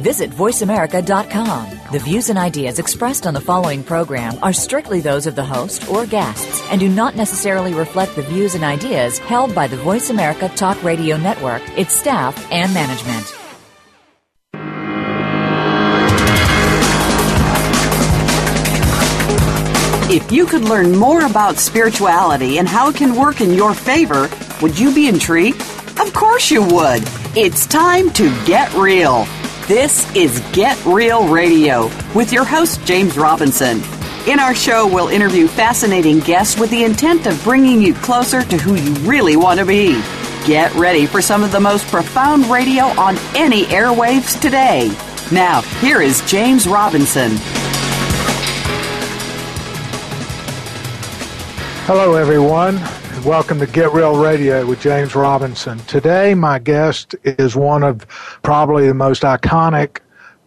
Visit VoiceAmerica.com. The views and ideas expressed on the following program are strictly those of the host or guests and do not necessarily reflect the views and ideas held by the Voice America Talk Radio Network, its staff, and management. If you could learn more about spirituality and how it can work in your favor, would you be intrigued? Of course you would. It's time to get real. This is Get Real Radio with your host, James Robinson. In our show, we'll interview fascinating guests with the intent of bringing you closer to who you really want to be. Get ready for some of the most profound radio on any airwaves today. Now, here is James Robinson. Hello, everyone. Welcome to Get Real Radio with James Robinson. Today, my guest is one of probably the most iconic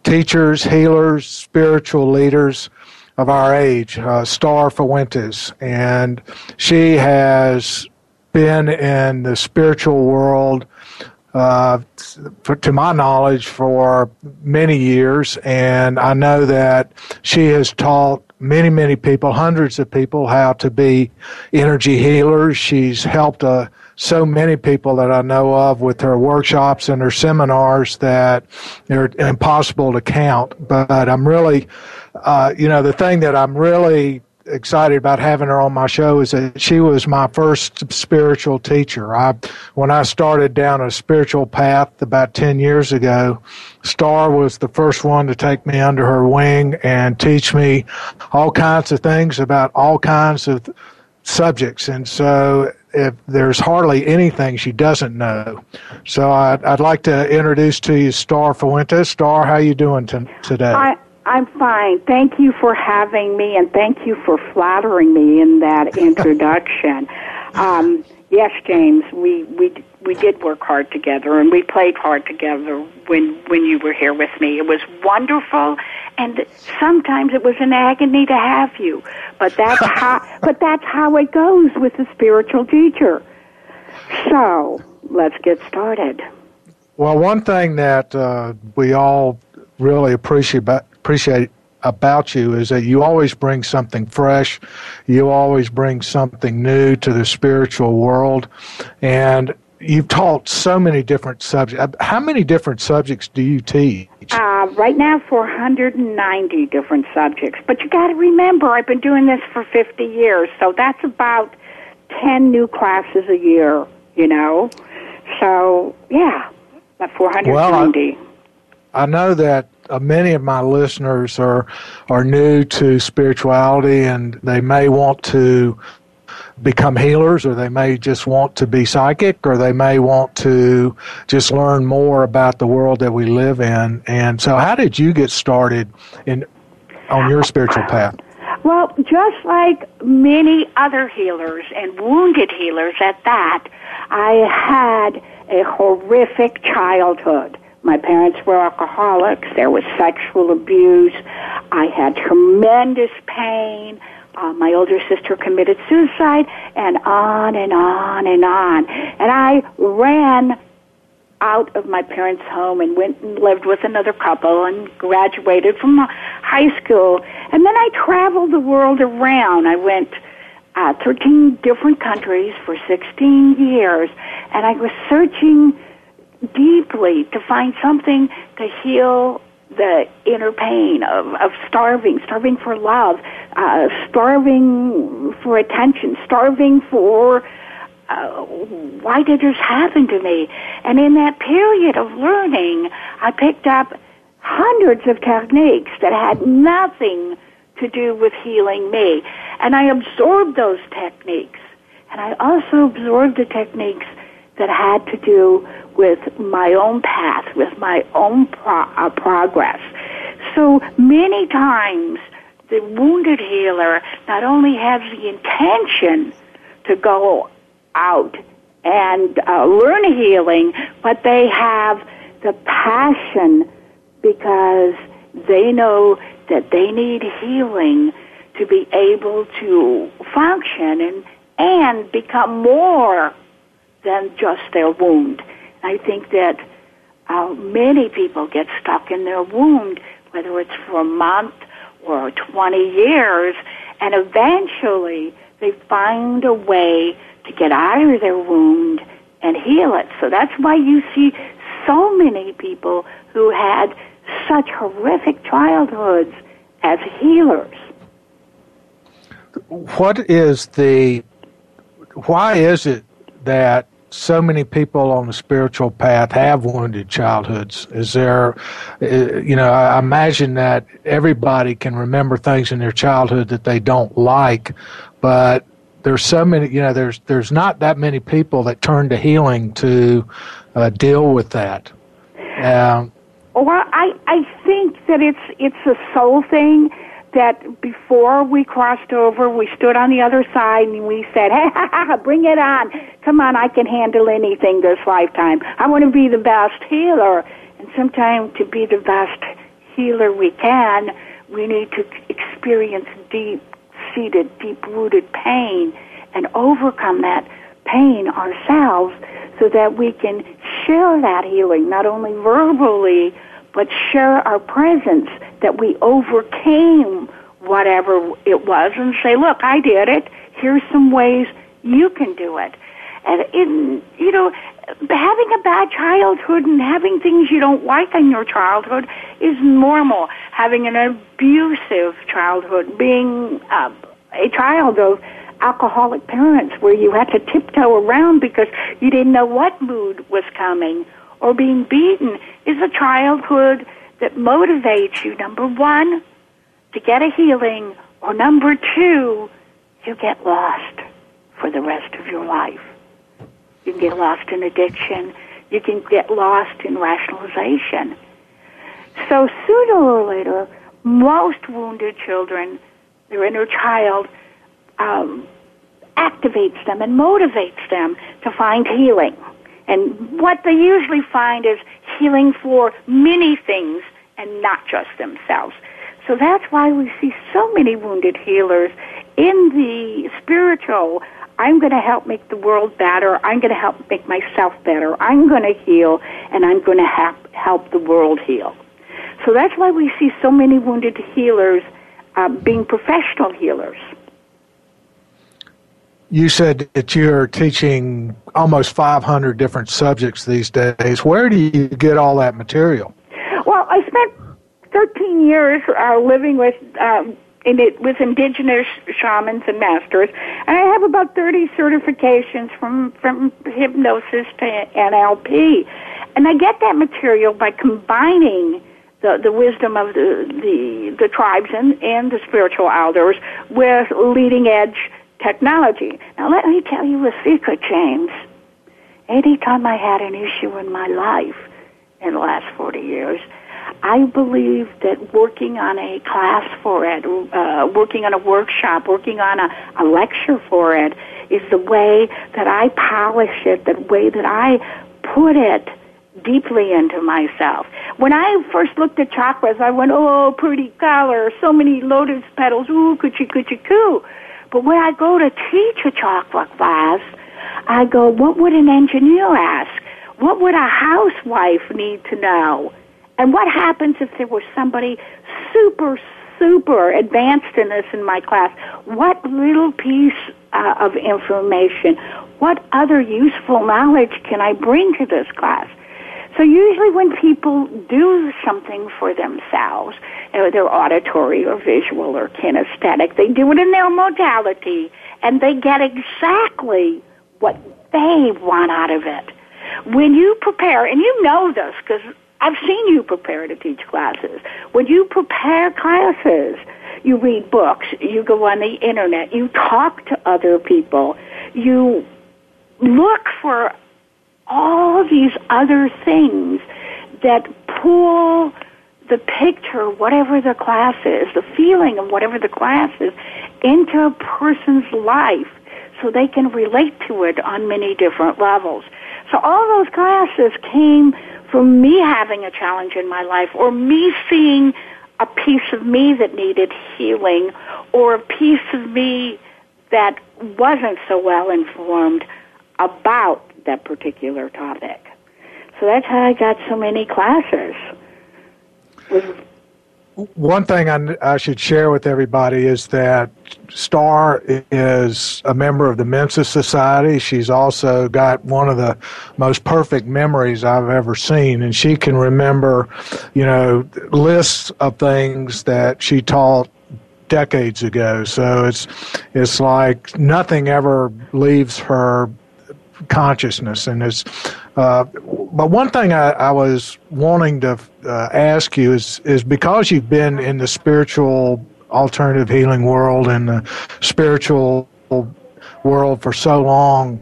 teachers, healers, spiritual leaders of our age, uh, Starr Fuentes. And she has been in the spiritual world, uh, for, to my knowledge, for many years. And I know that she has taught many, many people, hundreds of people, how to be energy healers. She's helped uh, so many people that I know of with her workshops and her seminars that they're impossible to count. But I'm really, uh, you know, the thing that I'm really excited about having her on my show is that she was my first spiritual teacher. I, when I started down a spiritual path about 10 years ago, Starr was the first one to take me under her wing and teach me all kinds of things about all kinds of subjects. And so if there's hardly anything she doesn't know. So I'd, I'd like to introduce to you Starr Fuentes. Starr, how you doing t- today? I, I'm fine. Thank you for having me, and thank you for flattering me in that introduction. um, yes, James, we we we did work hard together, and we played hard together when when you were here with me. It was wonderful, and sometimes it was an agony to have you. But that's how but that's how it goes with the spiritual teacher. So let's get started. Well, one thing that uh, we all really appreciate about, appreciate about you is that you always bring something fresh. You always bring something new to the spiritual world. And you've taught so many different subjects. How many different subjects do you teach? Uh, right now, 490 different subjects. But you got to remember, I've been doing this for 50 years, so that's about 10 new classes a year, you know? So, yeah, about 490. Well, I, I know that uh, many of my listeners are are new to spirituality and they may want to become healers or they may just want to be psychic or they may want to just learn more about the world that we live in. And so how did you get started in on your spiritual path? Well just like many other healers and wounded healers at that i had a horrific childhood my parents were alcoholics. There was sexual abuse. I had tremendous pain. Uh, my older sister committed suicide, and on and on and on. And I ran out of my parents' home and went and lived with another couple and graduated from high school. And then I traveled the world around. I went uh, 13 different countries for 16 years, and I was searching deeply to find something to heal the inner pain of, of starving, starving for love, uh, starving for attention, starving for uh, why did this happen to me? And in that period of learning, I picked up hundreds of techniques that had nothing to do with healing me. And I absorbed those techniques. And I also absorbed the techniques that had to do with my own path, with my own pro- uh, progress. So many times, the wounded healer not only has the intention to go out and uh, learn healing, but they have the passion because they know that they need healing to be able to function and and become more than just their wound. I think that uh, many people get stuck in their wound, whether it's for a month or 20 years, and eventually they find a way to get out of their wound and heal it. So that's why you see so many people who had such horrific childhoods as healers. What is the, why is it that so many people on the spiritual path have wounded childhoods. Is there, uh, you know, I imagine that everybody can remember things in their childhood that they don't like, but there's so many, you know, there's there's not that many people that turn to healing to uh, deal with that. Um, well, I I think that it's it's a soul thing that before we crossed over, we stood on the other side and we said, hey, ha, ha, bring it on. Come on, I can handle anything this lifetime. I want to be the best healer. And sometimes to be the best healer we can, we need to experience deep seated, deep rooted pain and overcome that pain ourselves so that we can share that healing, not only verbally, but share our presence that we overcame whatever it was and say, look, I did it. Here's some ways you can do it. And in, you know, having a bad childhood and having things you don't like in your childhood is normal. Having an abusive childhood, being uh, a child of alcoholic parents where you had to tiptoe around because you didn't know what mood was coming or being beaten is a childhood that motivates you, number one, to get a healing, or number two, you get lost for the rest of your life. You can get lost in addiction. You can get lost in rationalization. So sooner or later, most wounded children, their inner child, um, activates them and motivates them to find healing. And what they usually find is healing for many things and not just themselves. So that's why we see so many wounded healers in the spiritual. I'm going to help make the world better. I'm going to help make myself better. I'm going to heal, and I'm going to help, help the world heal. So that's why we see so many wounded healers uh, being professional healers you said that you're teaching almost 500 different subjects these days. Where do you get all that material? Well, I spent 13 years uh, living with um, in it, with indigenous shamans and masters, and I have about 30 certifications from from hypnosis to NLP, and I get that material by combining. The, the wisdom of the, the, the tribes and, and the spiritual elders with leading edge technology. Now, let me tell you a secret, James. Anytime I had an issue in my life in the last 40 years, I believe that working on a class for it, uh, working on a workshop, working on a, a lecture for it, is the way that I polish it, the way that I put it deeply into myself. When I first looked at chakras, I went, oh, pretty color, so many lotus petals, ooh, coochie coochie coo. But when I go to teach a chakra class, I go, what would an engineer ask? What would a housewife need to know? And what happens if there was somebody super, super advanced in this in my class? What little piece uh, of information, what other useful knowledge can I bring to this class? So usually when people do something for themselves, they're auditory or visual or kinesthetic, they do it in their modality and they get exactly what they want out of it. When you prepare, and you know this because I've seen you prepare to teach classes. When you prepare classes, you read books, you go on the internet, you talk to other people, you look for all these other things that pull the picture, whatever the class is, the feeling of whatever the class is, into a person's life so they can relate to it on many different levels. So all those classes came from me having a challenge in my life or me seeing a piece of me that needed healing or a piece of me that wasn't so well informed about that particular topic. So that's how I got so many classes. One thing I, I should share with everybody is that Starr is a member of the Mensa Society. She's also got one of the most perfect memories I've ever seen, and she can remember, you know, lists of things that she taught decades ago. So it's it's like nothing ever leaves her consciousness, and it's. Uh, but one thing I, I was wanting to uh, ask you is is because you've been in the spiritual alternative healing world and the spiritual world for so long,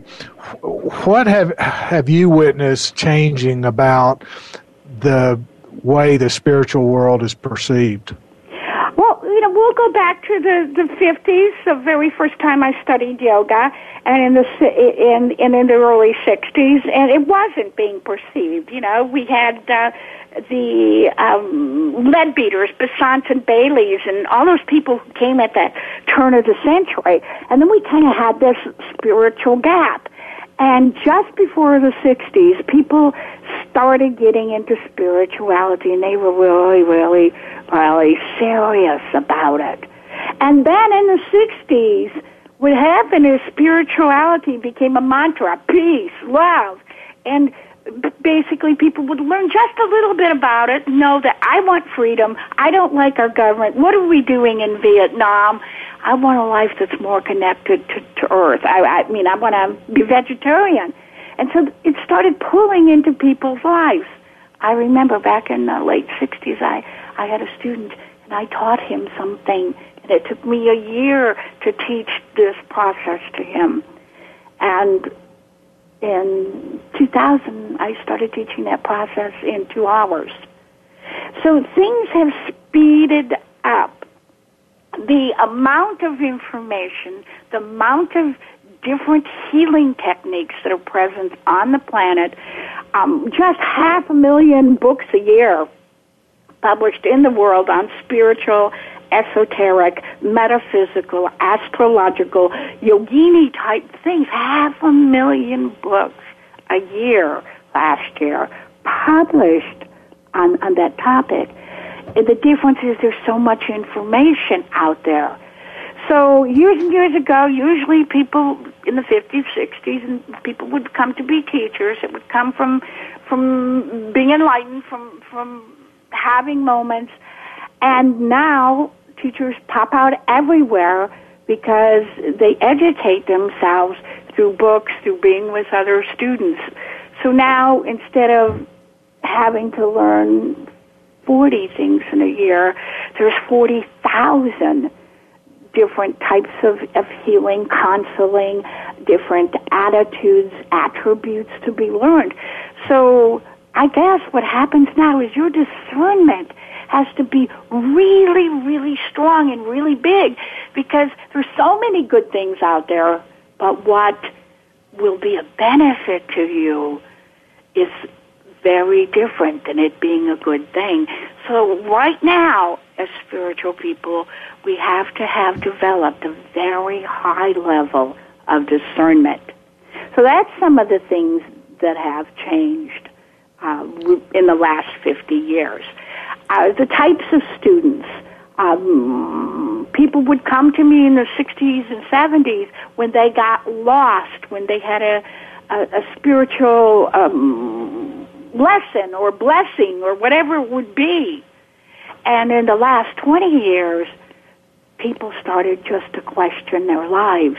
what have have you witnessed changing about the way the spiritual world is perceived? Well, go back to the the fifties, the very first time I studied yoga, and in the in and in the early '60s, and it wasn't being perceived. You know, we had uh, the um, Leadbeaters, Besants, and Baileys, and all those people who came at that turn of the century, and then we kind of had this spiritual gap. And just before the 60s, people started getting into spirituality, and they were really, really, really serious about it. And then in the 60s, what happened is spirituality became a mantra peace, love. And basically people would learn just a little bit about it, know that I want freedom. I don't like our government. What are we doing in Vietnam? I want a life that's more connected to, to Earth. I, I mean, I want to be vegetarian. And so it started pulling into people's lives. I remember back in the late 60s, I, I had a student and I taught him something and it took me a year to teach this process to him. And in 2000, I started teaching that process in two hours. So things have speeded up. The amount of information, the amount of different healing techniques that are present on the planet, um, just half a million books a year published in the world on spiritual esoteric, metaphysical, astrological, yogini type things. Half a million books a year last year published on, on that topic. And the difference is there's so much information out there. So years and years ago, usually people in the 50s, 60s, and people would come to be teachers. It would come from from being enlightened, from from having moments. And now teachers pop out everywhere because they educate themselves through books, through being with other students. So now instead of having to learn 40 things in a year, there's 40,000 different types of, of healing, counseling, different attitudes, attributes to be learned. So I guess what happens now is your discernment has to be really, really strong and really big because there's so many good things out there, but what will be a benefit to you is very different than it being a good thing. So right now, as spiritual people, we have to have developed a very high level of discernment. So that's some of the things that have changed uh, in the last 50 years uh, the types of students. Um, people would come to me in the 60s and 70s when they got lost, when they had a, a, a spiritual um, lesson or blessing or whatever it would be. And in the last 20 years, people started just to question their lives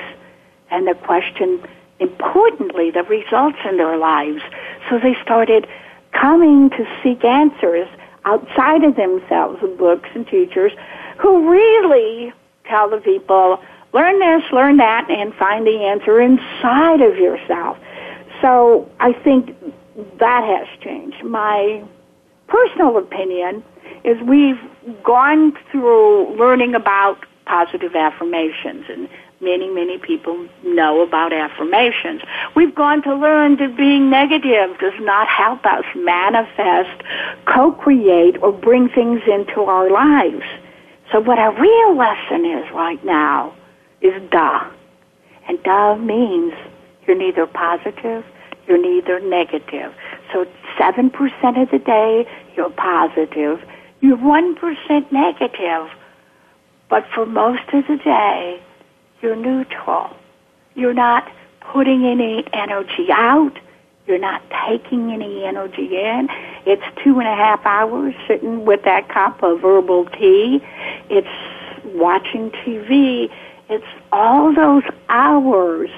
and to question, importantly, the results in their lives. So they started coming to seek answers outside of themselves with books and teachers who really tell the people, learn this, learn that, and find the answer inside of yourself. So I think that has changed. My personal opinion is we've gone through learning about positive affirmations and many, many people know about affirmations. We've gone to learn that being negative does not help us manifest, co-create, or bring things into our lives. So what our real lesson is right now is da. And da means you're neither positive, you're neither negative. So 7% of the day, you're positive. You're 1% negative. But for most of the day, you're neutral. You're not putting any energy out. You're not taking any energy in. It's two and a half hours sitting with that cup of herbal tea. It's watching TV. It's all those hours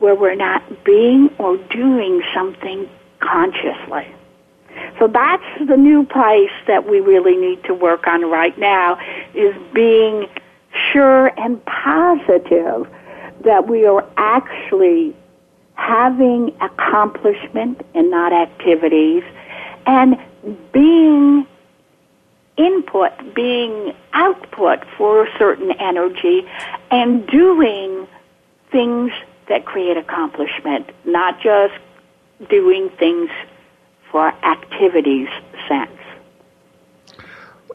where we're not being or doing something consciously. So that's the new place that we really need to work on right now is being sure and positive that we are actually having accomplishment and not activities and being input, being output for a certain energy and doing things that create accomplishment, not just doing things for activities sense.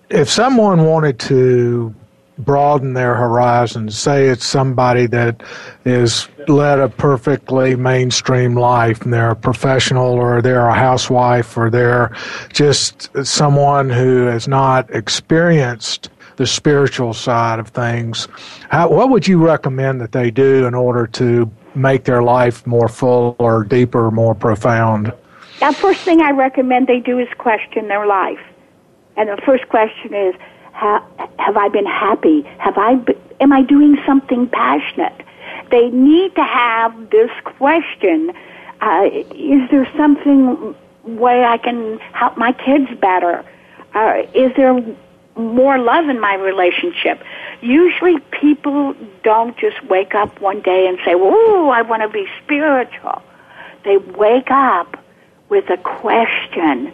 If someone wanted to broaden their horizons. Say it's somebody that is led a perfectly mainstream life and they're a professional or they're a housewife or they're just someone who has not experienced the spiritual side of things. How, what would you recommend that they do in order to make their life more full or deeper, more profound? The first thing I recommend they do is question their life. And the first question is, have I been happy? Have I be, am I doing something passionate? They need to have this question. Uh, is there something way I can help my kids better? Uh, is there more love in my relationship? Usually people don't just wake up one day and say, "Oh, I want to be spiritual." They wake up with a question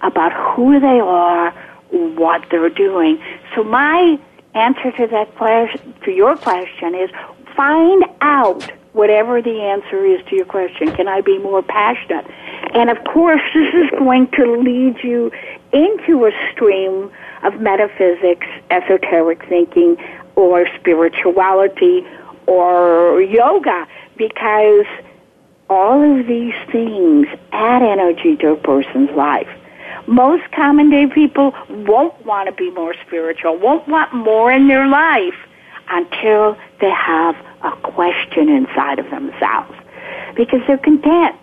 about who they are, what they're doing. So my answer to that question, to your question is find out whatever the answer is to your question. Can I be more passionate? And of course, this is going to lead you into a stream of metaphysics, esoteric thinking, or spirituality, or yoga, because all of these things add energy to a person's life most common day people won't want to be more spiritual, won't want more in their life until they have a question inside of themselves. Because they're content.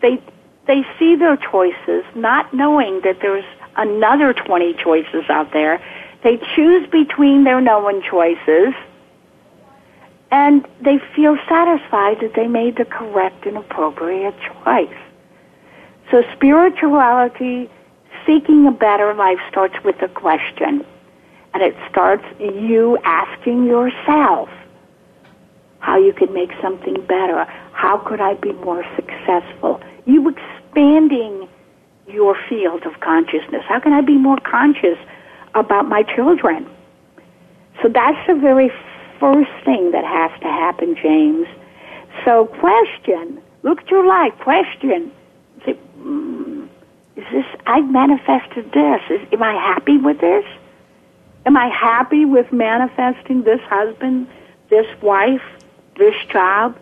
They, they see their choices not knowing that there's another 20 choices out there. They choose between their known choices and they feel satisfied that they made the correct and appropriate choice. So spirituality seeking a better life starts with a question. And it starts you asking yourself how you could make something better. How could I be more successful? You expanding your field of consciousness. How can I be more conscious about my children? So that's the very first thing that has to happen, James. So question. Look at your life. Question. Say, mm, is this, I manifested this. Is, am I happy with this? Am I happy with manifesting this husband, this wife, this job,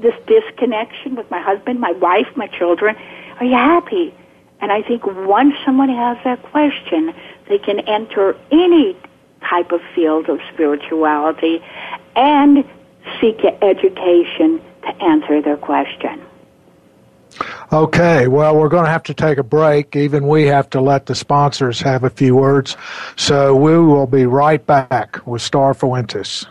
this disconnection with my husband, my wife, my children? Are you happy? And I think once someone has that question, they can enter any type of field of spirituality and seek education to answer their question. Okay, well, we're going to have to take a break. Even we have to let the sponsors have a few words. So we will be right back with Starr Fuentes.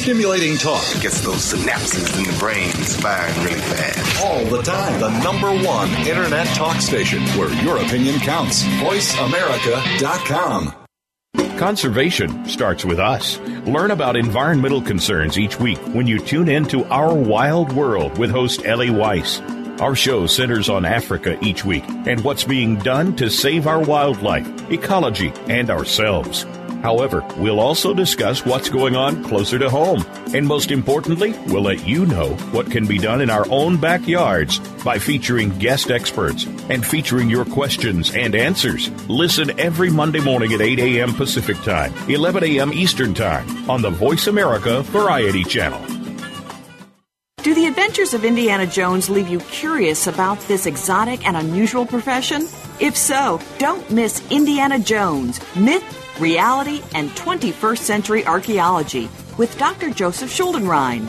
Stimulating talk gets those synapses in the brain firing really fast. All the time. The number one internet talk station where your opinion counts. VoiceAmerica.com. Conservation starts with us. Learn about environmental concerns each week when you tune in to Our Wild World with host Ellie Weiss. Our show centers on Africa each week and what's being done to save our wildlife, ecology, and ourselves. However, we'll also discuss what's going on closer to home. And most importantly, we'll let you know what can be done in our own backyards by featuring guest experts and featuring your questions and answers. Listen every Monday morning at 8 a.m. Pacific Time, 11 a.m. Eastern Time on the Voice America Variety Channel. Do the adventures of Indiana Jones leave you curious about this exotic and unusual profession? If so, don't miss Indiana Jones Myth, Reality, and 21st Century Archaeology with Dr. Joseph Schuldenrein.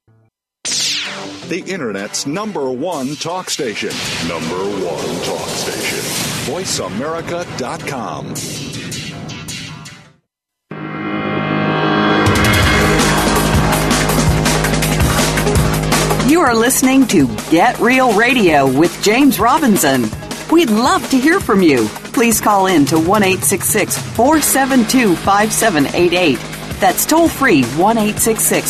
the Internet's number one talk station. Number one talk station. VoiceAmerica.com. You are listening to Get Real Radio with James Robinson. We'd love to hear from you. Please call in to 1 472 5788 that's toll free 1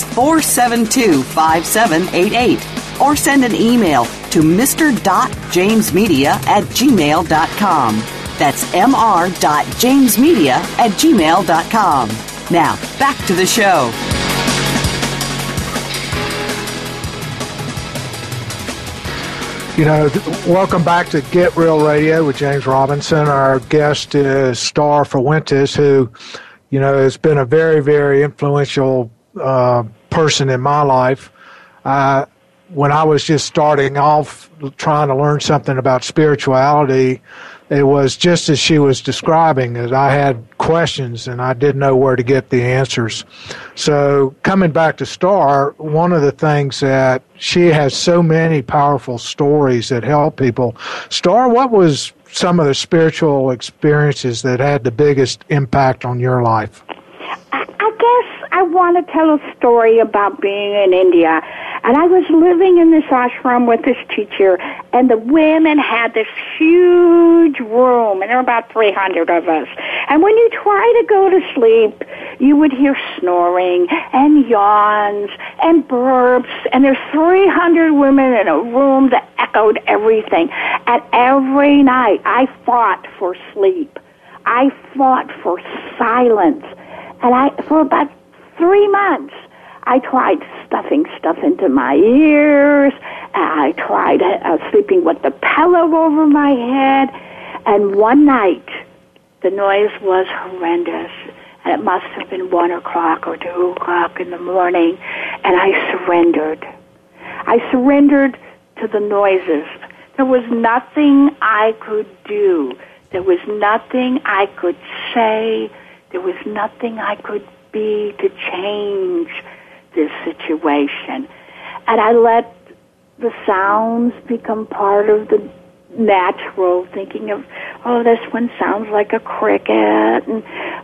472 5788. Or send an email to mr.jamesmedia at gmail.com. That's mr.jamesmedia at gmail.com. Now, back to the show. You know, welcome back to Get Real Radio with James Robinson. Our guest is Starr Fuentes, who you know, has been a very, very influential uh, person in my life. Uh, when I was just starting off trying to learn something about spirituality, it was just as she was describing it. I had questions and I didn't know where to get the answers. So coming back to Starr, one of the things that she has so many powerful stories that help people. Starr, what was some of the spiritual experiences that had the biggest impact on your life? I guess I want to tell a story about being in India. And I was living in this ashram with this teacher, and the women had this huge room, and there were about 300 of us. And when you try to go to sleep, you would hear snoring and yawns and burps, and there's 300 women in a room that echoed everything. And every night I fought for sleep. I fought for silence. And I, for about three months, I tried stuffing stuff into my ears. I tried uh, sleeping with the pillow over my head. And one night, the noise was horrendous. And it must have been one o'clock or two o'clock in the morning. And I surrendered. I surrendered to the noises. There was nothing I could do. There was nothing I could say. There was nothing I could be to change this situation. And I let the sounds become part of the natural, thinking of, oh, this one sounds like a cricket, and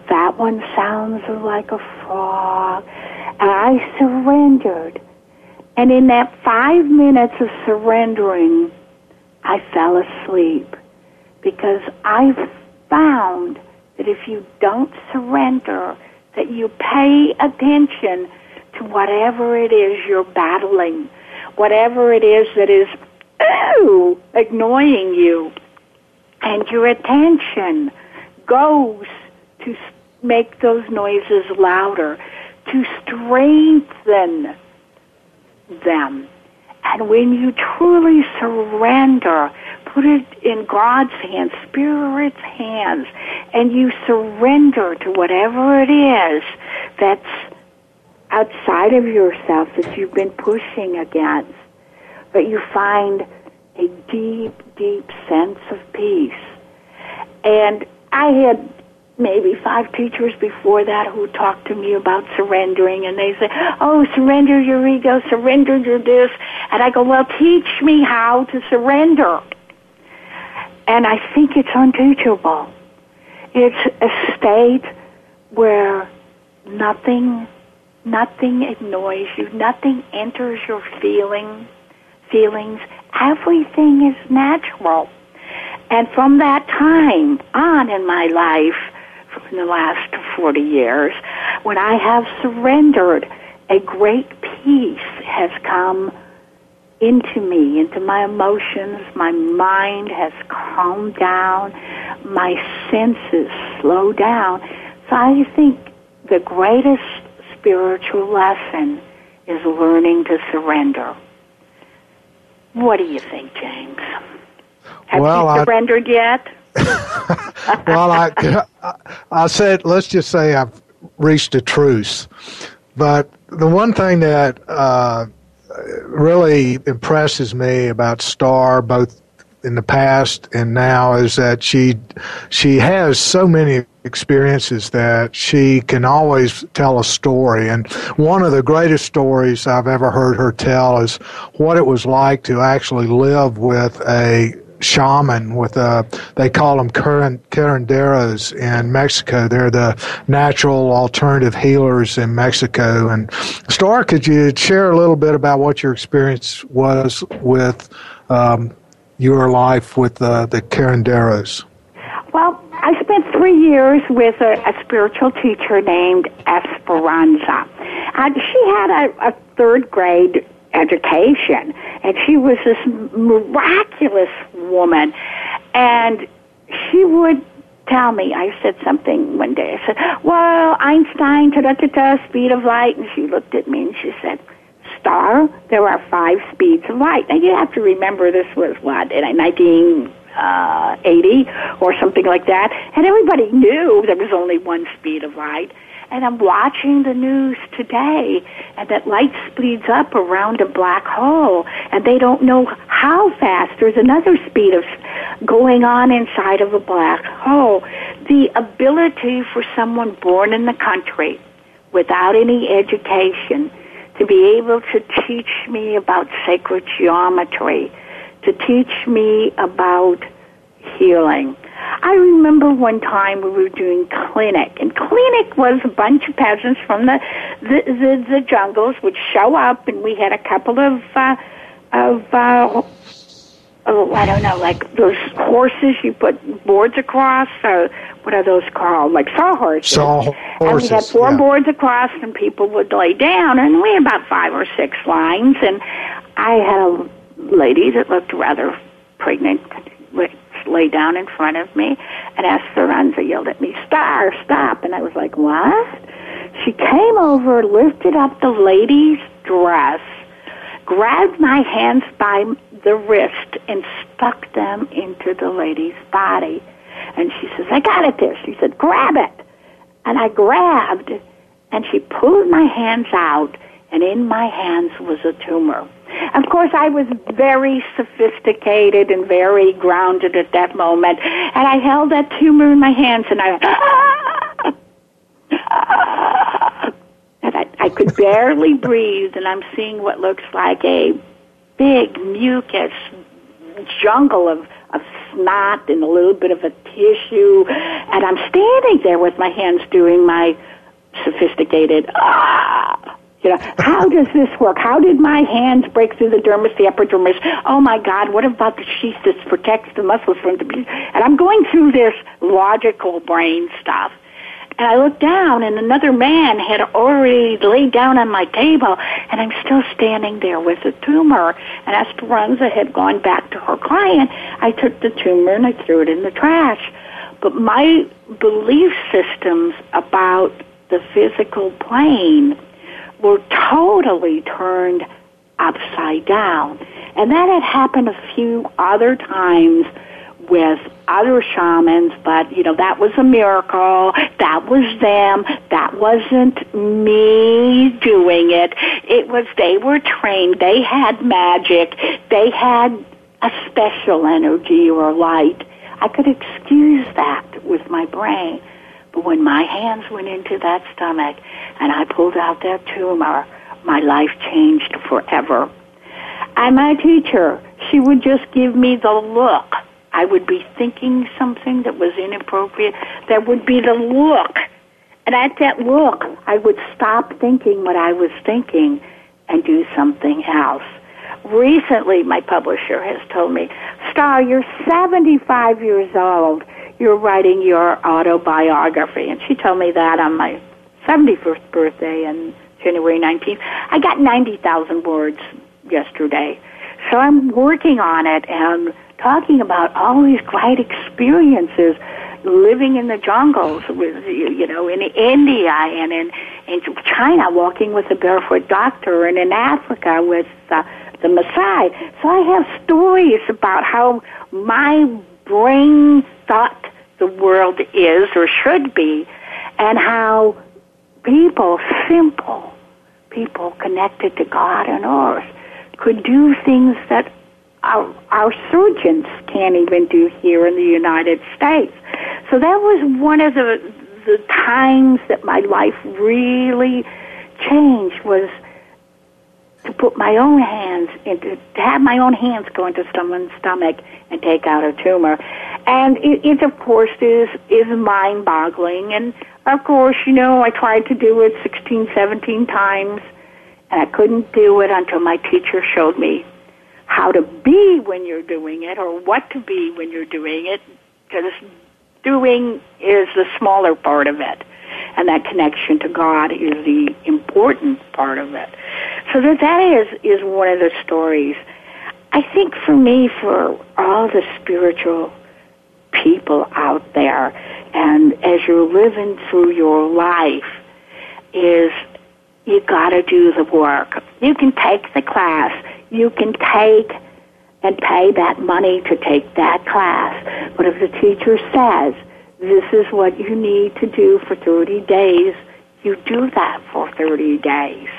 that one sounds like a frog. And I surrendered. And in that five minutes of surrendering, I fell asleep because I found that if you don't surrender, that you pay attention to whatever it is you're battling, whatever it is that is ooh, annoying you, and your attention goes to make those noises louder, to strengthen them. And when you truly surrender, put it in God's hands, Spirit's hands, and you surrender to whatever it is that's outside of yourself that you've been pushing against, but you find a deep, deep sense of peace. And I had maybe five teachers before that who talked to me about surrendering and they say, oh, surrender your ego, surrender your this. And I go, well, teach me how to surrender. And I think it's unteachable. It's a state where nothing, nothing annoys you, nothing enters your feeling, feelings. Everything is natural. And from that time on in my life, in the last 40 years, when I have surrendered, a great peace has come into me, into my emotions. My mind has calmed down. My senses slow down. So I think the greatest spiritual lesson is learning to surrender. What do you think, James? Have well, you surrendered I, yet? well, I, I said, let's just say I've reached a truce. But the one thing that uh, really impresses me about Starr, both in the past and now, is that she she has so many experiences that she can always tell a story. And one of the greatest stories I've ever heard her tell is what it was like to actually live with a shaman with a they call them curanderos in Mexico. They're the natural alternative healers in Mexico. And Starr, could you share a little bit about what your experience was with um, your life with uh, the curanderos? Well, I spent three years with a, a spiritual teacher named Esperanza. And she had a, a third grade education. And she was this miraculous woman. And she would tell me, I said something one day. I said, well, Einstein, ta da da da speed of light. And she looked at me and she said, Starr, there are five speeds of light. Now you have to remember this was what, in 1980 uh, or something like that. And everybody knew there was only one speed of light and I'm watching the news today, and that light speeds up around a black hole, and they don't know how fast. There's another speed of going on inside of a black hole. The ability for someone born in the country without any education to be able to teach me about sacred geometry, to teach me about healing. I remember one time we were doing clinic, and clinic was a bunch of peasants from the the, the, the jungles would show up, and we had a couple of uh, of uh, oh I don't know, like those horses you put boards across. Or what are those called? Like sawhorses. Saw horses. And we had four yeah. boards across, and people would lay down, and we had about five or six lines, and I had a lady that looked rather pregnant lay down in front of me, and Esperanza yelled at me, Starr, stop. And I was like, what? She came over, lifted up the lady's dress, grabbed my hands by the wrist, and stuck them into the lady's body. And she says, I got it there. She said, grab it. And I grabbed, and she pulled my hands out, and in my hands was a tumor. Of course, I was very sophisticated and very grounded at that moment, and I held that tumor in my hands, and I, ah, ah, and I, I could barely breathe, and I'm seeing what looks like a big mucus jungle of of snot and a little bit of a tissue, and I'm standing there with my hands doing my sophisticated ah you know, how does this work? How did my hands break through the dermis, the epidermis? Oh my God, what about the sheath that protects the muscles from the, and I'm going through this logical brain stuff. And I looked down and another man had already laid down on my table and I'm still standing there with the tumor. And Esperanza had gone back to her client. I took the tumor and I threw it in the trash. But my belief systems about the physical plane were totally turned upside down. And that had happened a few other times with other shamans, but you know, that was a miracle. That was them. That wasn't me doing it. It was they were trained. They had magic. They had a special energy or light. I could excuse that with my brain. But when my hands went into that stomach and I pulled out that tumor, my life changed forever. And my teacher, she would just give me the look. I would be thinking something that was inappropriate. That would be the look. And at that look, I would stop thinking what I was thinking and do something else. Recently, my publisher has told me, Starr, you're 75 years old. You're writing your autobiography. And she told me that on my 71st birthday in January 19th. I got 90,000 words yesterday. So I'm working on it and talking about all these great experiences living in the jungles with you know in India and in in China walking with a barefoot doctor and in Africa with uh, the Maasai. So I have stories about how my brain thought the world is or should be and how people simple people connected to God and earth could do things that our, our surgeons can't even do here in the United States. So that was one of the the times that my life really changed was to put my own hands into to have my own hands go into someone's stomach and take out a tumor. And it, it of course is is mind boggling and of course you know i tried to do it 16 17 times and i couldn't do it until my teacher showed me how to be when you're doing it or what to be when you're doing it because doing is the smaller part of it and that connection to God is the important part of it. So that that is is one of the stories. I think for me, for all the spiritual people out there, and as you're living through your life, is you got to do the work. You can take the class. You can take and pay that money to take that class. But if the teacher says, this is what you need to do for 30 days, you do that for 30 days.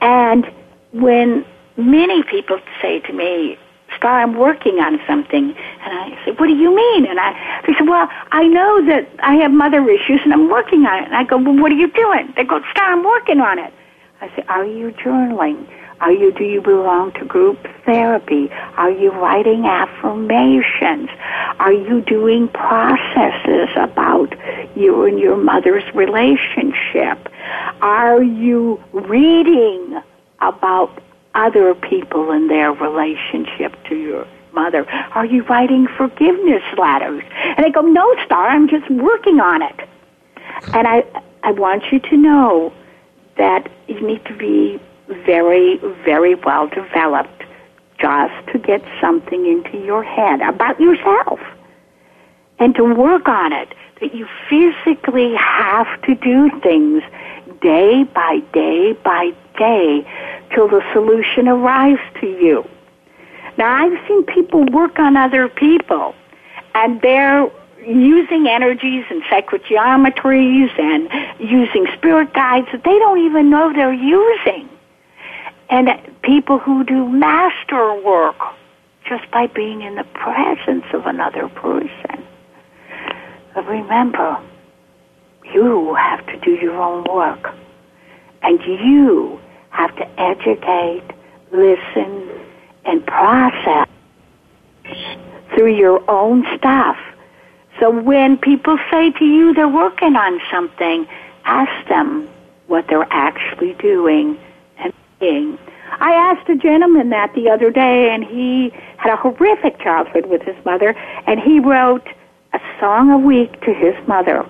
And when many people say to me, Starr, I'm working on something. And I say, what do you mean? And I, they said, well, I know that I have mother issues and I'm working on it. And I go, well, what are you doing? They go, Starr, I'm working on it. I say, are you journaling? Are you, do you belong to group therapy? Are you writing affirmations? Are you doing processes about you and your mother's relationship? Are you reading about other people and their relationship to your mother? Are you writing forgiveness letters? And they go, no, Starr, I'm just working on it. And I, I want you to know that you need to be very, very well developed just to get something into your head about yourself and to work on it. That you physically have to do things day by day by day till the solution arrives to you. Now, I've seen people work on other people, and they're using energies and sacred geometries and using spirit guides that they don't even know they're using and people who do master work just by being in the presence of another person. But remember, you have to do your own work. And you have to educate, listen, and process through your own stuff. So when people say to you they're working on something, ask them what they're actually doing and being. I asked a gentleman that the other day, and he had a horrific childhood with his mother, and he wrote a song a week to his mother,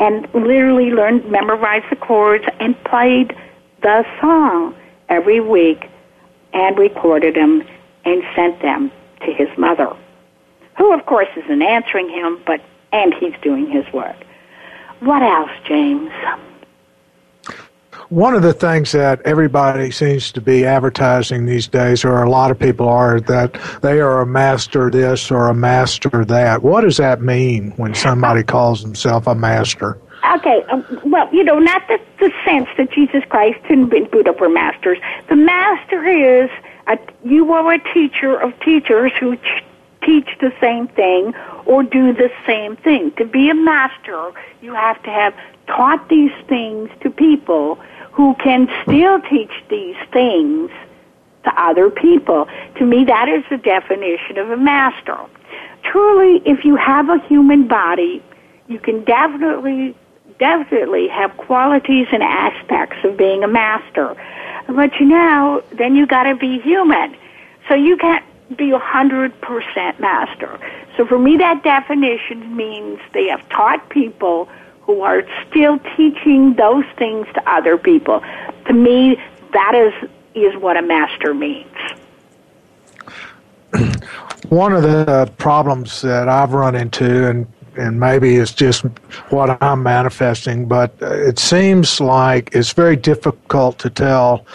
and literally learned, memorized the chords, and played the song every week, and recorded them and sent them to his mother, who, of course, isn't answering him, but and he's doing his work. What else, James? one of the things that everybody seems to be advertising these days, or a lot of people are, that they are a master this or a master that. What does that mean when somebody calls himself a master? Okay, um, well, you know, not the, the sense that Jesus Christ and Buddha were masters. The master is a, you are a teacher of teachers who teach the same thing or do the same thing. To be a master, you have to have taught these things to people who can still teach these things to other people. To me, that is the definition of a master. Truly, if you have a human body, you can definitely, definitely have qualities and aspects of being a master. But you know, then you gotta be human. So you can't be a hundred percent master. So for me, that definition means they have taught people who are still teaching those things to other people. To me, that is is what a master means. One of the problems that I've run into, and and maybe it's just what I'm manifesting, but it seems like it's very difficult to tell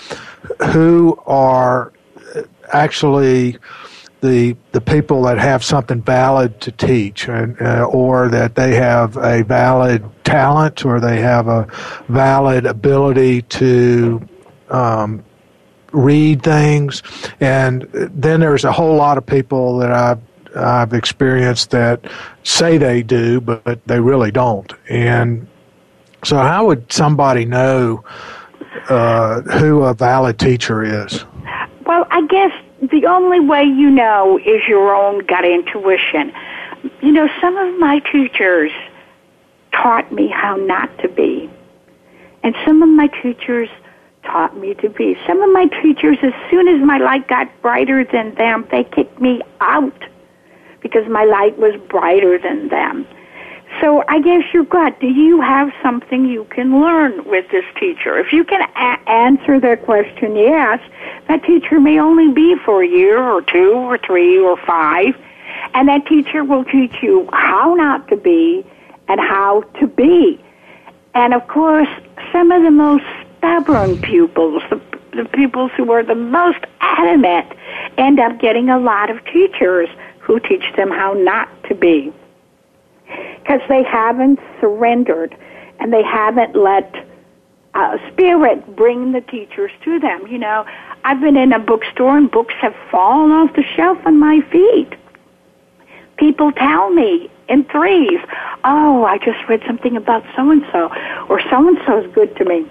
who are actually the the people that have something valid to teach, and, uh, or that they have a valid talent, or they have a valid ability to um, read things, and then there's a whole lot of people that I've I've experienced that say they do, but they really don't. And so, how would somebody know uh, who a valid teacher is? Well, I guess the only way you know is your own gut intuition. You know, some of my teachers taught me how not to be. And some of my teachers taught me to be. Some of my teachers, as soon as my light got brighter than them, they kicked me out because my light was brighter than them. So I guess your gut, do you have something you can learn with this teacher? If you can a- answer that question, yes, that teacher may only be for a year or two or three or five, and that teacher will teach you how not to be and how to be. And of course, some of the most stubborn pupils, the, the pupils who are the most adamant, end up getting a lot of teachers who teach them how not to be. Because they haven't surrendered and they haven't let uh, spirit bring the teachers to them. You know, I've been in a bookstore and books have fallen off the shelf on my feet. People tell me in threes, oh, I just read something about so and so, or so and so is good to me.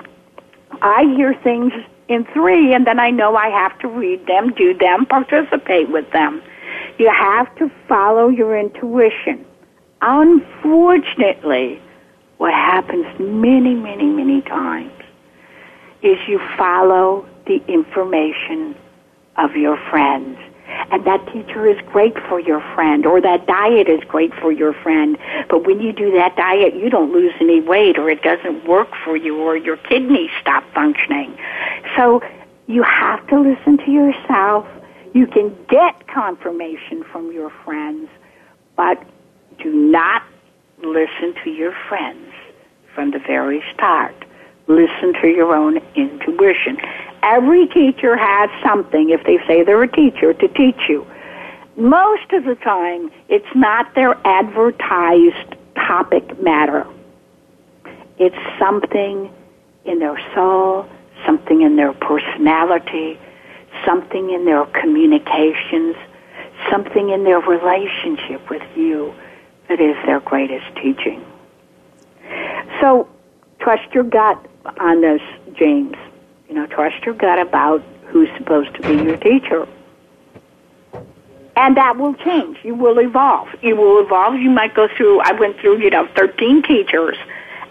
I hear things in three, and then I know I have to read them, do them, participate with them. You have to follow your intuition. Unfortunately, what happens many, many, many times is you follow the information of your friends. And that teacher is great for your friend, or that diet is great for your friend. But when you do that diet, you don't lose any weight, or it doesn't work for you, or your kidneys stop functioning. So you have to listen to yourself. You can get confirmation from your friends, but do not listen to your friends from the very start. Listen to your own intuition. Every teacher has something, if they say they're a teacher, to teach you. Most of the time, it's not their advertised topic matter. It's something in their soul, something in their personality, something in their communications, something in their relationship with you that is their greatest teaching. So, trust your gut on this, James. You know, trust your gut about who's supposed to be your teacher. And that will change. You will evolve. You will evolve. You might go through, I went through, you know, 13 teachers,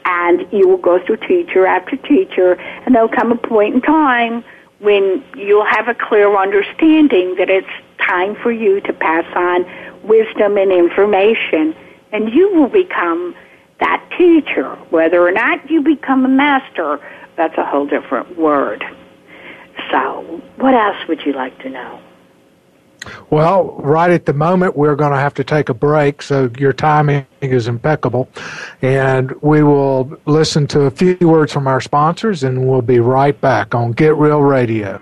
and you will go through teacher after teacher, and there'll come a point in time when you'll have a clear understanding that it's time for you to pass on wisdom and information, and you will become that teacher. Whether or not you become a master, that's a whole different word. So, what else would you like to know? Well, right at the moment, we're going to have to take a break, so your timing is impeccable. And we will listen to a few words from our sponsors, and we'll be right back on Get Real Radio.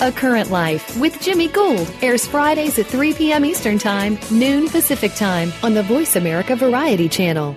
A Current Life with Jimmy Gould airs Fridays at 3 p.m. Eastern Time, noon Pacific Time on the Voice America Variety Channel.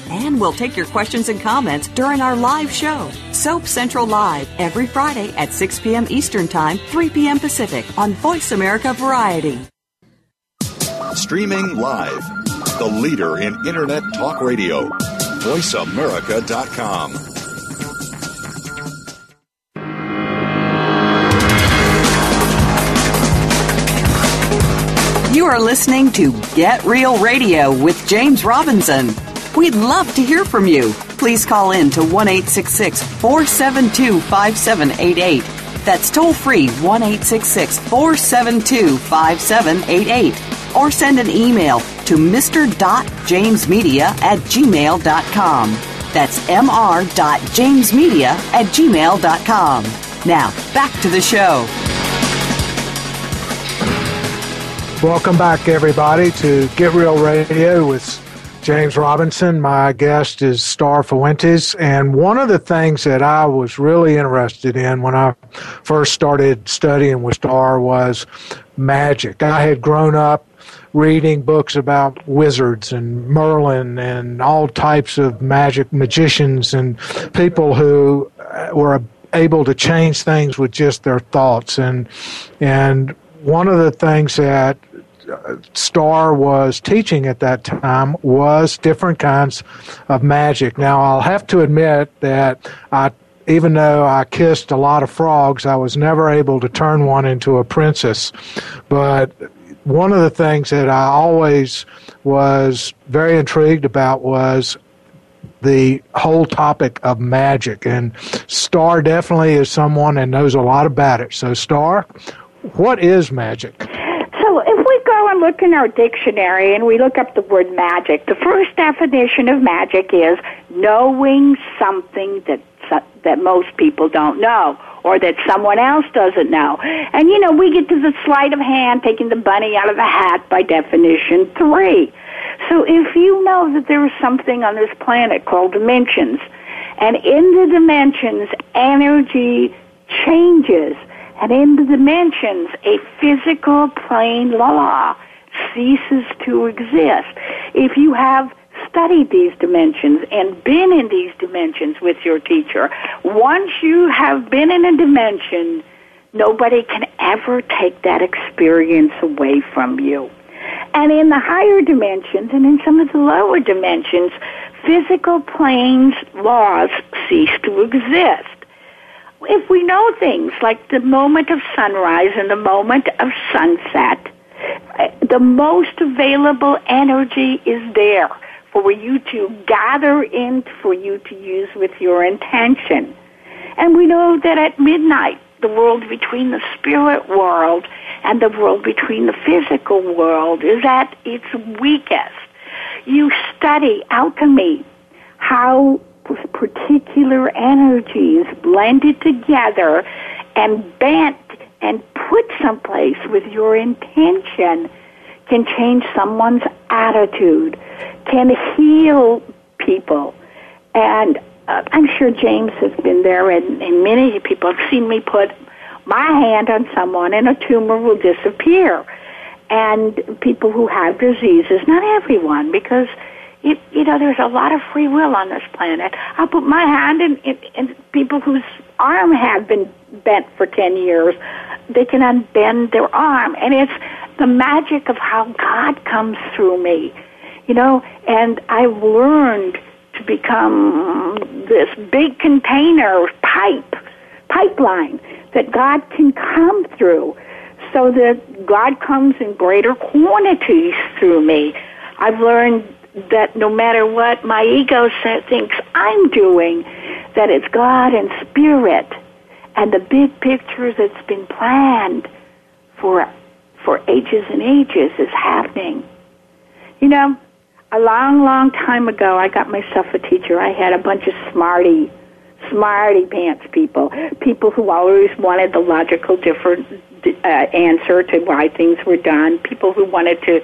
And we'll take your questions and comments during our live show, Soap Central Live, every Friday at 6 p.m. Eastern Time, 3 p.m. Pacific on Voice America Variety. Streaming live. The leader in Internet talk radio. VoiceAmerica.com. You are listening to Get Real Radio with James Robinson. We'd love to hear from you. Please call in to 1 472 5788. That's toll free 1 472 5788. Or send an email to mr.jamesmedia at gmail.com. That's mr.jamesmedia at gmail.com. Now, back to the show. Welcome back, everybody, to Get Real Radio with James Robinson. My guest is Starr Fuentes. And one of the things that I was really interested in when I first started studying with Starr was magic. I had grown up reading books about wizards and Merlin and all types of magic magicians and people who uh, were able to change things with just their thoughts and and one of the things that Starr was teaching at that time was different kinds of magic. Now, I'll have to admit that I, even though I kissed a lot of frogs, I was never able to turn one into a princess. But one of the things that I always was very intrigued about was the whole topic of magic. And Starr definitely is someone that knows a lot about it. So, Starr, what is magic? So if we go and look in our dictionary and we look up the word magic, the first definition of magic is knowing something that that most people don't know or that someone else doesn't know. And you know, we get to the sleight of hand, taking the bunny out of the hat by definition 3. So if you know that there is something on this planet called dimensions, and in the dimensions energy changes, and in the dimensions, a physical plane law ceases to exist. If you have studied these dimensions and been in these dimensions with your teacher, once you have been in a dimension, nobody can ever take that experience away from you. And in the higher dimensions and in some of the lower dimensions, physical planes laws cease to exist if we know things like the moment of sunrise and the moment of sunset, the most available energy is there for you to gather in, for you to use with your intention. And we know that at midnight, the world between the spirit world and the world between the physical world is at its weakest. You study alchemy, how particular energies blended together and bent and put someplace with your intention can change someone's attitude, can heal people. And uh, I'm sure James has been there, and, and many people have seen me put my hand on someone, and a tumor will disappear. And people who have diseases, not everyone, because you, you know, there's a lot of free will on this planet. I'll put my hand in, in, in people whose arm had been bent for 10 years, they can unbend their arm. And it's the magic of how God comes through me, you know, and I've learned to become this big container pipe, pipeline that God can come through so that God comes in greater quantities through me. I've learned that no matter what my ego thinks I'm doing, that it's God and Spirit and the big picture that's been planned for for ages and ages is happening. You know, a long, long time ago, I got myself a teacher. I had a bunch of smarty, smarty pants people, people who always wanted the logical, different uh, answer to why things were done, people who wanted to,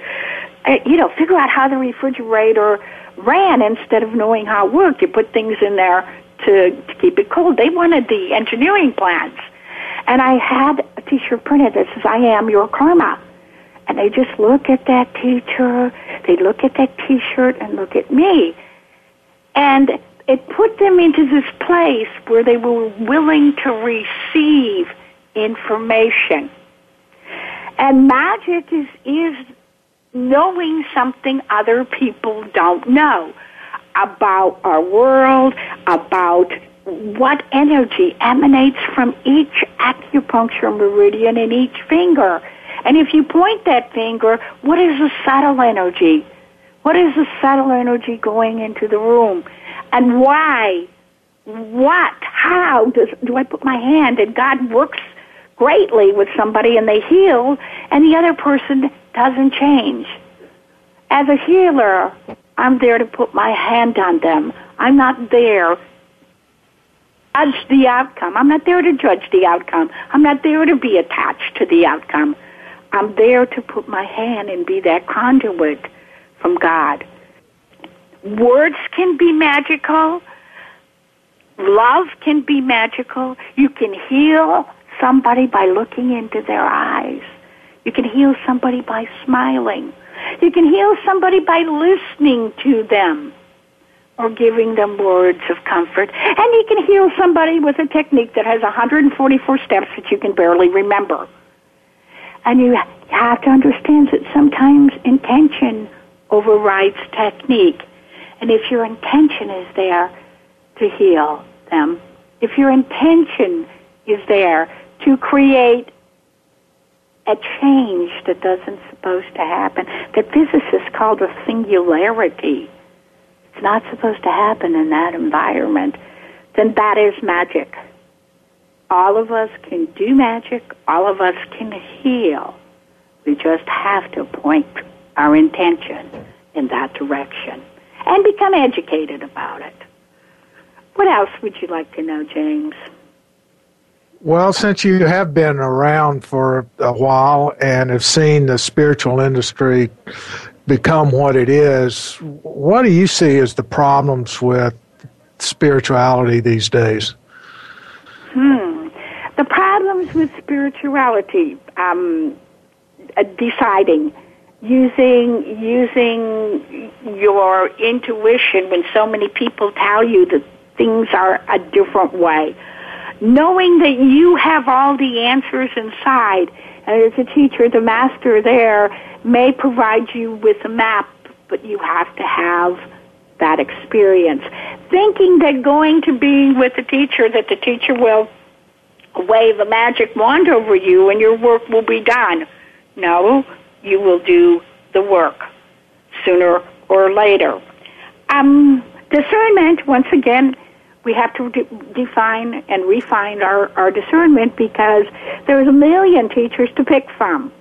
Eh, you know, figure out how the refrigerator ran instead of knowing how it worked. You put things in there to, to keep it cold. They wanted the engineering plans. And I had a t-shirt printed that says, I am your karma. And they just look at that teacher, they look at that t-shirt and look at me. And it put them into this place where they were willing to receive information. And magic is, is knowing something other people don't know about our world, about what energy emanates from each acupuncture meridian in each finger. And if you point that finger, what is the subtle energy? What is the subtle energy going into the room? And why? What? How does, do I put my hand? And God works greatly with somebody and they heal, and the other person doesn't change. As a healer, I'm there to put my hand on them. I'm not there to judge the outcome. I'm not there to judge the outcome. I'm not there to be attached to the outcome. I'm there to put my hand and be that conduit from God. Words can be magical. Love can be magical. You can heal somebody by looking into their eyes. You can heal somebody by smiling. You can heal somebody by listening to them or giving them words of comfort. And you can heal somebody with a technique that has 144 steps that you can barely remember. And you have to understand that sometimes intention overrides technique. And if your intention is there to heal them, if your intention is there to create a change that doesn't supposed to happen, that physicists call a singularity, it's not supposed to happen in that environment, then that is magic. All of us can do magic. All of us can heal. We just have to point our intention in that direction and become educated about it. What else would you like to know, James? Well, since you have been around for a while and have seen the spiritual industry become what it is, what do you see as the problems with spirituality these days? Hmm. The problems with spirituality, um, uh, deciding, using using your intuition when so many people tell you that things are a different way, knowing that you have all the answers inside. And as a teacher, the master there may provide you with a map, but you have to have that experience. Thinking that going to be with the teacher, that the teacher will wave a magic wand over you and your work will be done. No, you will do the work sooner or later. Um, discernment, once again, we have to de- define and refine our, our discernment because there's a million teachers to pick from.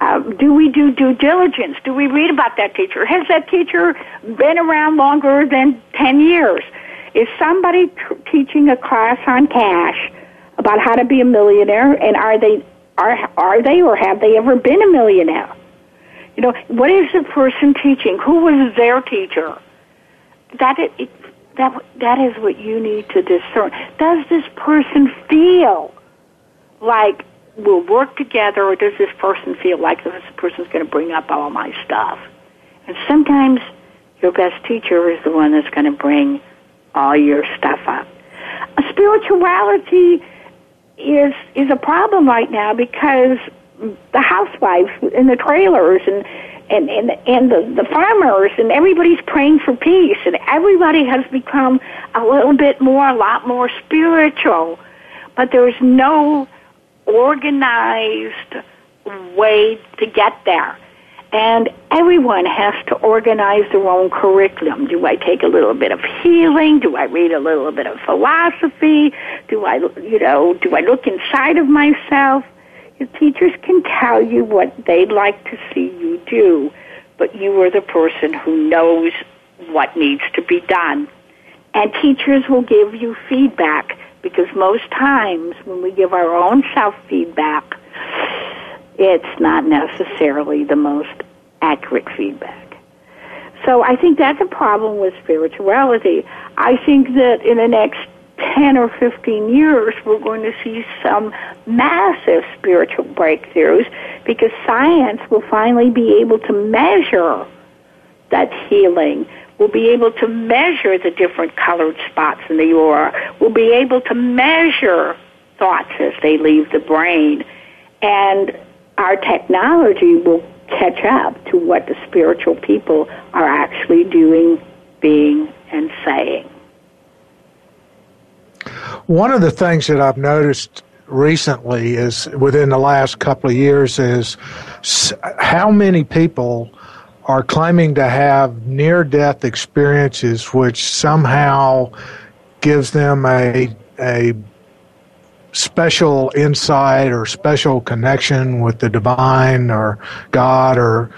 Uh, do we do due diligence? Do we read about that teacher? Has that teacher been around longer than 10 years? Is somebody teaching a class on cash about how to be a millionaire and are they are are they or have they ever been a millionaire? You know, what is the person teaching? Who was their teacher? That it, that that is what you need to discern. Does this person feel like we'll work together, or does this person feel like this person's going to bring up all my stuff? And sometimes your best teacher is the one that's going to bring all your stuff up. spirituality is is a problem right now because the housewives in the trailers and and and, and the, the farmers and everybody's praying for peace and everybody has become a little bit more a lot more spiritual but there's no organized way to get there and everyone has to organize their own curriculum. Do I take a little bit of healing? Do I read a little bit of philosophy? Do I, you know, do I look inside of myself? Your teachers can tell you what they'd like to see you do, but you are the person who knows what needs to be done. And teachers will give you feedback because most times when we give our own self feedback, it's not necessarily the most accurate feedback. So I think that's a problem with spirituality. I think that in the next 10 or 15 years, we're going to see some massive spiritual breakthroughs because science will finally be able to measure that healing. We'll be able to measure the different colored spots in the aura. We'll be able to measure thoughts as they leave the brain. And our technology will catch up to what the spiritual people are actually doing, being, and saying. One of the things that I've noticed recently is within the last couple of years is how many people are claiming to have near death experiences which somehow gives them a a special insight or special connection with the divine or God or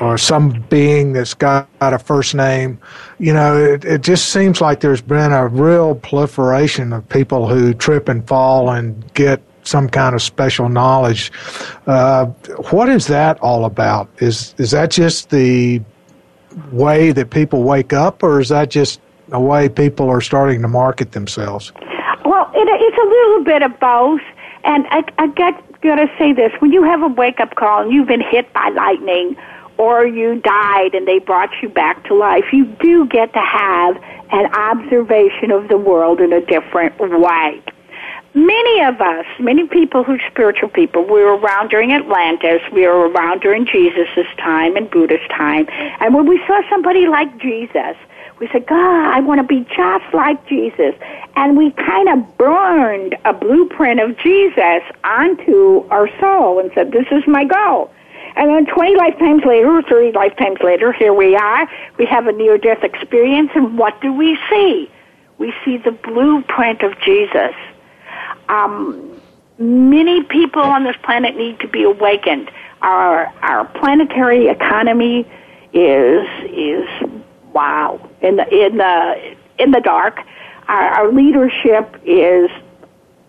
or some being that's got a first name. You know, it, it just seems like there's been a real proliferation of people who trip and fall and get some kind of special knowledge. Uh, what is that all about? Is is that just the way that people wake up, or is that just a way people are starting to market themselves? Well, it, it's a little bit of both. And I, I got, got to say this. When you have a wake up call and you've been hit by lightning or you died and they brought you back to life, you do get to have an observation of the world in a different way. Many of us, many people who are spiritual people, we were around during Atlantis, we were around during Jesus' time and Buddha's time, and when we saw somebody like Jesus, we said, God, I want to be just like Jesus. And we kind of burned a blueprint of Jesus onto our soul and said, this is my goal. And then 20 lifetimes later, or 30 lifetimes later, here we are. We have a near death experience, and what do we see? We see the blueprint of Jesus. Um, many people on this planet need to be awakened. Our, our planetary economy is, is wow in the in the in the dark. Our, our leadership is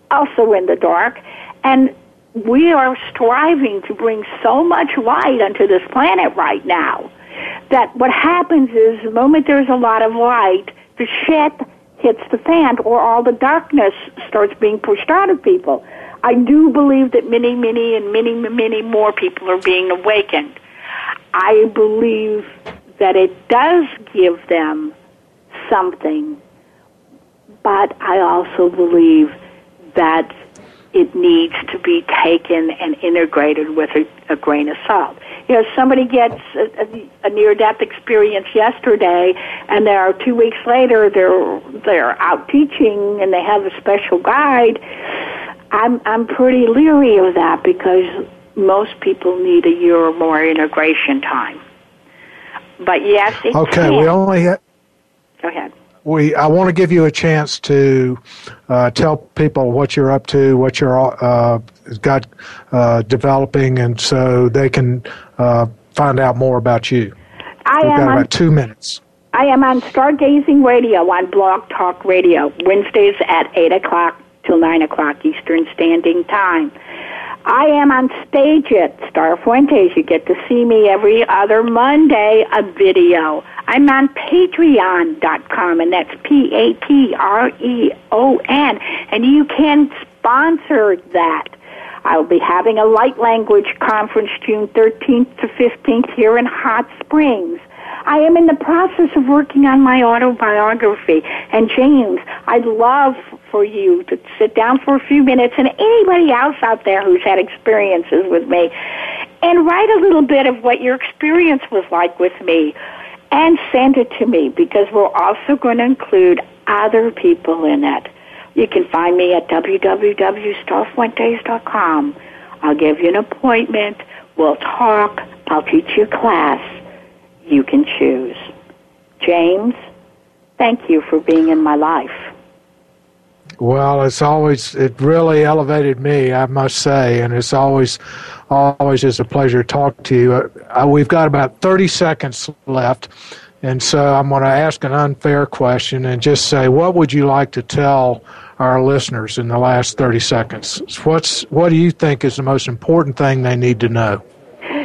also in the dark, and we are striving to bring so much light onto this planet right now that what happens is the moment there's a lot of light, the shit hits the fan or all the darkness starts being pushed out of people. I do believe that many, many, and many, many more people are being awakened. I believe that it does give them something, but I also believe that it needs to be taken and integrated with a, a grain of salt. You know, somebody gets a, a, a near-death experience yesterday, and there are two weeks later they're they're out teaching and they have a special guide. I'm I'm pretty leery of that because most people need a year or more integration time. But yes, it okay. Can. We only ha- go ahead. We I want to give you a chance to uh, tell people what you're up to, what you're uh, got uh, developing, and so they can uh, find out more about you. I We've am got on, about two minutes. I am on Stargazing Radio on Blog Talk Radio Wednesdays at eight o'clock till nine o'clock Eastern Standing Time. I am on stage at Starr Fuentes. You get to see me every other Monday, a video. I'm on patreon.com, and that's P A T R E O N, and you can sponsor that. I'll be having a light language conference June 13th to 15th here in Hot Springs. I am in the process of working on my autobiography. And James, I'd love for you to sit down for a few minutes and anybody else out there who's had experiences with me and write a little bit of what your experience was like with me and send it to me because we're also going to include other people in it. You can find me at www.starfuentes.com. I'll give you an appointment. We'll talk. I'll teach you a class. You can choose. James, thank you for being in my life. Well, it's always it really elevated me, I must say, and it's always always is a pleasure to talk to you. Uh, we've got about 30 seconds left, and so I'm going to ask an unfair question and just say, what would you like to tell our listeners in the last 30 seconds? What's what do you think is the most important thing they need to know?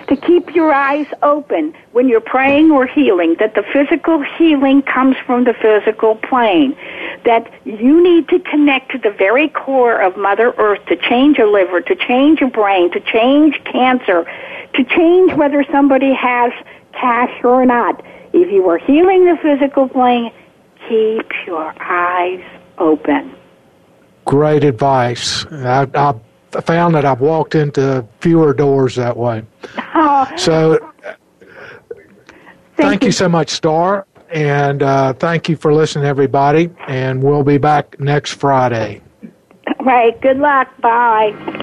To keep your eyes open when you're praying or healing, that the physical healing comes from the physical plane, that you need to connect to the very core of Mother Earth to change a liver, to change a brain, to change cancer, to change whether somebody has cash or not. If you are healing the physical plane, keep your eyes open. Great advice. I, I found that I've walked into fewer doors that way. Oh. So, thank, thank you. you. so much, Starr, and uh, thank you for listening, everybody. And we'll be back next Friday. Right. Good luck. Bye.